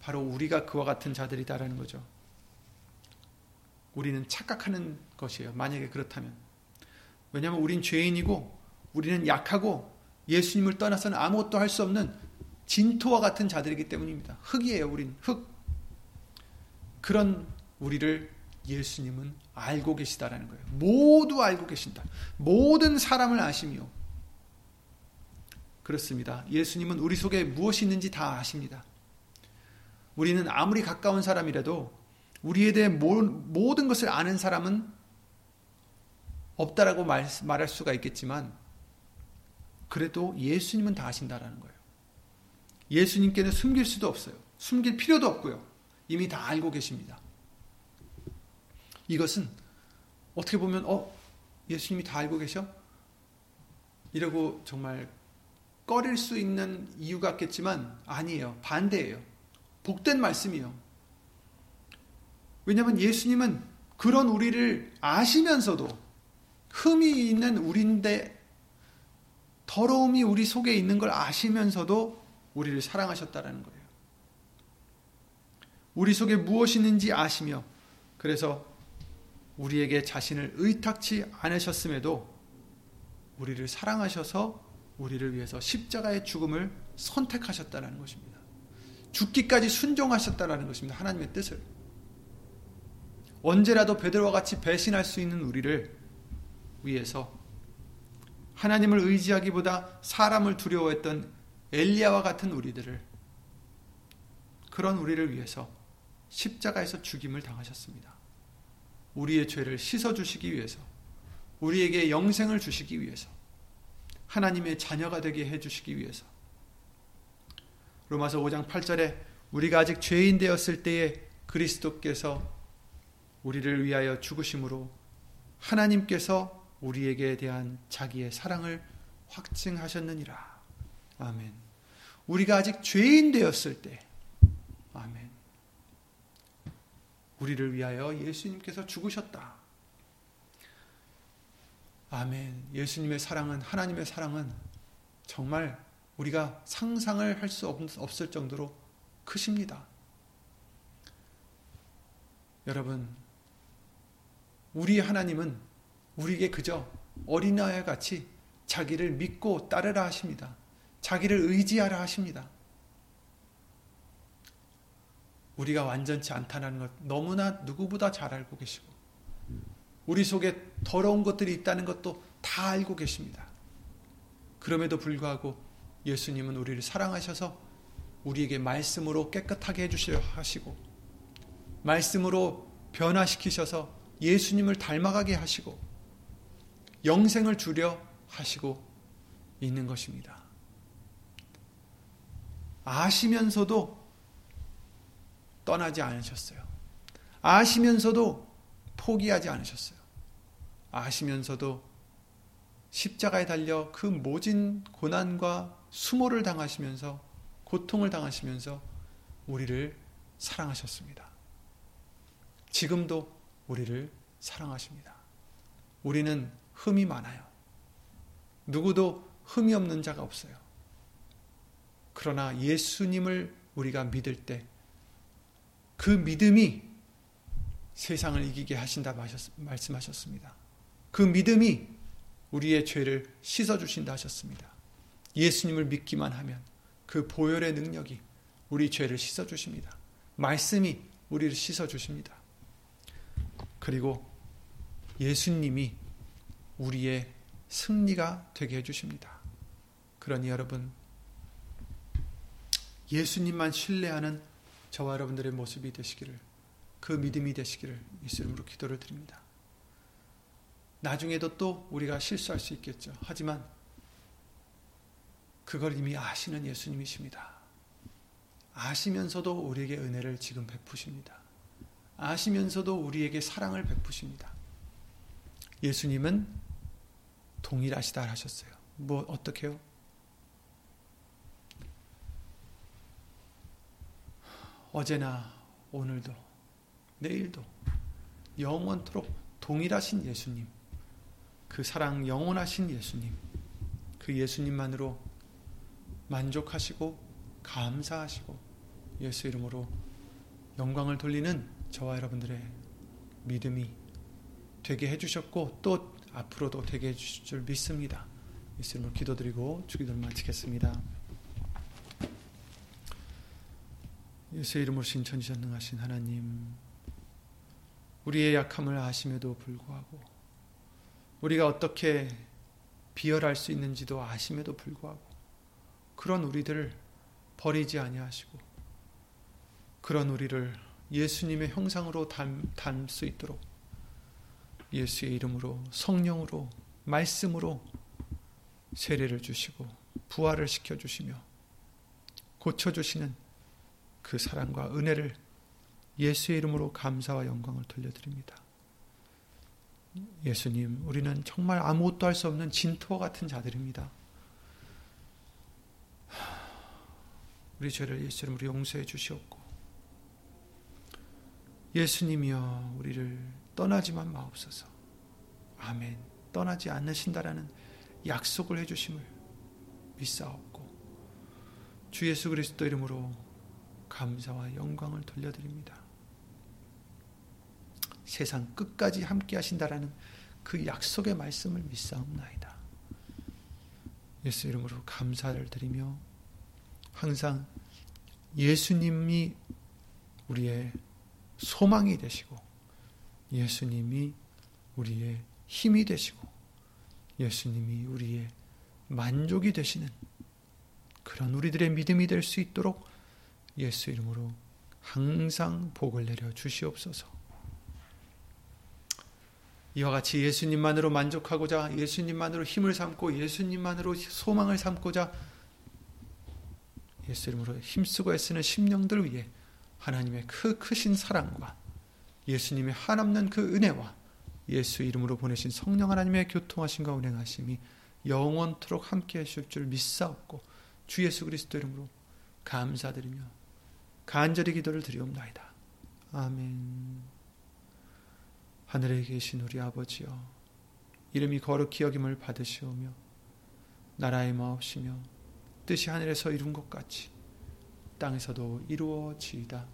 바로 우리가 그와 같은 자들이다라는 거죠. 우리는 착각하는 것이에요. 만약에 그렇다면. 왜냐하면 우린 죄인이고 우리는 약하고 예수님을 떠나서는 아무것도 할 수 없는 진토와 같은 자들이기 때문입니다. 흙이에요, 우린 흙. 그런 우리를 예수님은 알고 계시다라는 거예요. 모두 알고 계신다. 모든 사람을 아시며 그렇습니다. 예수님은 우리 속에 무엇이 있는지 다 아십니다. 우리는 아무리 가까운 사람이라도 우리에 대해 모든 것을 아는 사람은 없다라고 말, 할 수가 있겠지만 그래도 예수님은 다 아신다라는 거예요. 예수님께는 숨길 수도 없어요. 숨길 필요도 없고요. 이미 다 알고 계십니다. 이것은 어떻게 보면 어 예수님이 다 알고 계셔? 이러고 정말 꺼릴 수 있는 이유 같겠지만 아니에요. 반대예요. 복된 말씀이요. 왜냐하면 예수님은 그런 우리를 아시면서도 흠이 있는 우리인데 더러움이 우리 속에 있는 걸 아시면서도 우리를 사랑하셨다라는 거예요. 우리 속에 무엇이 있는지 아시며 그래서 우리에게 자신을 의탁치 않으셨음에도 우리를 사랑하셔서 우리를 위해서 십자가의 죽음을 선택하셨다는 것입니다. 죽기까지 순종하셨다는 것입니다. 하나님의 뜻을. 언제라도 베드로와 같이 배신할 수 있는 우리를 위해서 하나님을 의지하기보다 사람을 두려워했던 엘리야와 같은 우리들을 그런 우리를 위해서 십자가에서 죽임을 당하셨습니다. 우리의 죄를 씻어 주시기 위해서 우리에게 영생을 주시기 위해서 하나님의 자녀가 되게 해 주시기 위해서 로마서 5장 8절에 우리가 아직 죄인 되었을 때에 그리스도께서 우리를 위하여 죽으심으로 하나님께서 우리에게 대한 자기의 사랑을 확증하셨느니라. 아멘. 우리가 아직 죄인 되었을 때, 아멘. 우리를 위하여 예수님께서 죽으셨다. 아멘. 예수님의 사랑은, 하나님의 사랑은 정말 우리가 상상을 할 수 없을 정도로 크십니다. 여러분, 우리 하나님은 우리에게 그저 어린아이 같이 자기를 믿고 따르라 하십니다. 자기를 의지하라 하십니다. 우리가 완전치 않다는 것 너무나 누구보다 잘 알고 계시고 우리 속에 더러운 것들이 있다는 것도 다 알고 계십니다. 그럼에도 불구하고 예수님은 우리를 사랑하셔서 우리에게 말씀으로 깨끗하게 해주시려 하시고 말씀으로 변화시키셔서 예수님을 닮아가게 하시고 영생을 주려 하시고 있는 것입니다. 아시면서도 떠나지 않으셨어요. 아시면서도 포기하지 않으셨어요. 아시면서도 십자가에 달려 그 모진 고난과 수모를 당하시면서 고통을 당하시면서 우리를 사랑하셨습니다. 지금도 우리를 사랑하십니다. 우리는 흠이 많아요. 누구도 흠이 없는 자가 없어요. 그러나 예수님을 우리가 믿을 때 그 믿음이 세상을 이기게 하신다 말씀하셨습니다. 그 믿음이 우리의 죄를 씻어주신다 하셨습니다. 예수님을 믿기만 하면 그 보혈의 능력이 우리 죄를 씻어주십니다. 말씀이 우리를 씻어주십니다. 그리고 예수님이 우리의 승리가 되게 해주십니다. 그러니 여러분, 예수님만 신뢰하는 저와 여러분들의 모습이 되시기를, 그 믿음이 되시기를 예수님으로 기도를 드립니다. 나중에도 또 우리가 실수할 수 있겠죠. 하지만 그걸 이미 아시는 예수님이십니다. 아시면서도 우리에게 은혜를 지금 베푸십니다. 아시면서도 우리에게 사랑을 베푸십니다. 예수님은 동일하시다 하셨어요. 뭐 어떻게요? 어제나 오늘도 내일도 영원토록 동일하신 예수님, 그 사랑 영원하신 예수님, 그 예수님만으로 만족하시고 감사하시고 예수 이름으로 영광을 돌리는 저와 여러분들의 믿음이 되게 해주셨고 또 앞으로도 되게 해주실 줄 믿습니다. 예수님을 기도드리고 주기도를 마치겠습니다. 예수의 이름으로 신천지전능하신 하나님 우리의 약함을 아심에도 불구하고 우리가 어떻게 비열할 수 있는지도 아심에도 불구하고 그런 우리들을 버리지 아니하시고 그런 우리를 예수님의 형상으로 닮 수 있도록 예수의 이름으로 성령으로 말씀으로 세례를 주시고 부활을 시켜 주시며 고쳐 주시는 그 사랑과 은혜를 예수의 이름으로 감사와 영광을 돌려드립니다. 예수님, 우리는 정말 아무것도 할 수 없는 진토와 같은 자들입니다. 우리 죄를 예수 이름으로 용서해 주시옵고 예수님이여 우리를 떠나지만 마옵소서. 아멘. 떠나지 않으신다라는 약속을 해 주심을 믿사옵고 주 예수 그리스도 이름으로 감사와 영광을 돌려드립니다. 세상 끝까지 함께 하신다라는 그 약속의 말씀을 믿사옵나이다. 예수 이름으로 감사를 드리며 항상 예수님이 우리의 소망이 되시고 예수님이 우리의 힘이 되시고 예수님이 우리의 만족이 되시는 그런 우리들의 믿음이 될 수 있도록 예수 이름으로 항상 복을 내려 주시옵소서. 이와 같이 예수님만으로 만족하고자 예수님만으로 힘을 삼고 예수님만으로 소망을 삼고자 예수 이름으로 힘쓰고 애쓰는 심령들 위해 하나님의 그 크신 사랑과 예수님의 한없는 그 은혜와 예수 이름으로 보내신 성령 하나님의 교통하심과 운행하심이 영원토록 함께 하실 줄 믿사옵고 주 예수 그리스도 이름으로 감사드리며 간절히 기도를 드리옵나이다. 아멘. 하늘에 계신 우리 아버지여 이름이 거룩히 여김을 받으시오며 나라의 마옵시며 뜻이 하늘에서 이룬 것 같이 땅에서도 이루어지이다.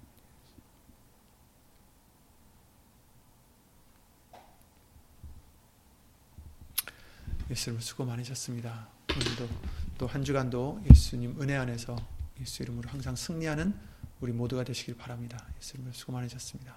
예수님 수고 많으셨습니다. 오늘도 또 한 주간도 예수님 은혜 안에서 예수 이름으로 항상 승리하는 우리 모두가 되시길 바랍니다. 예수님 수고 많으셨습니다.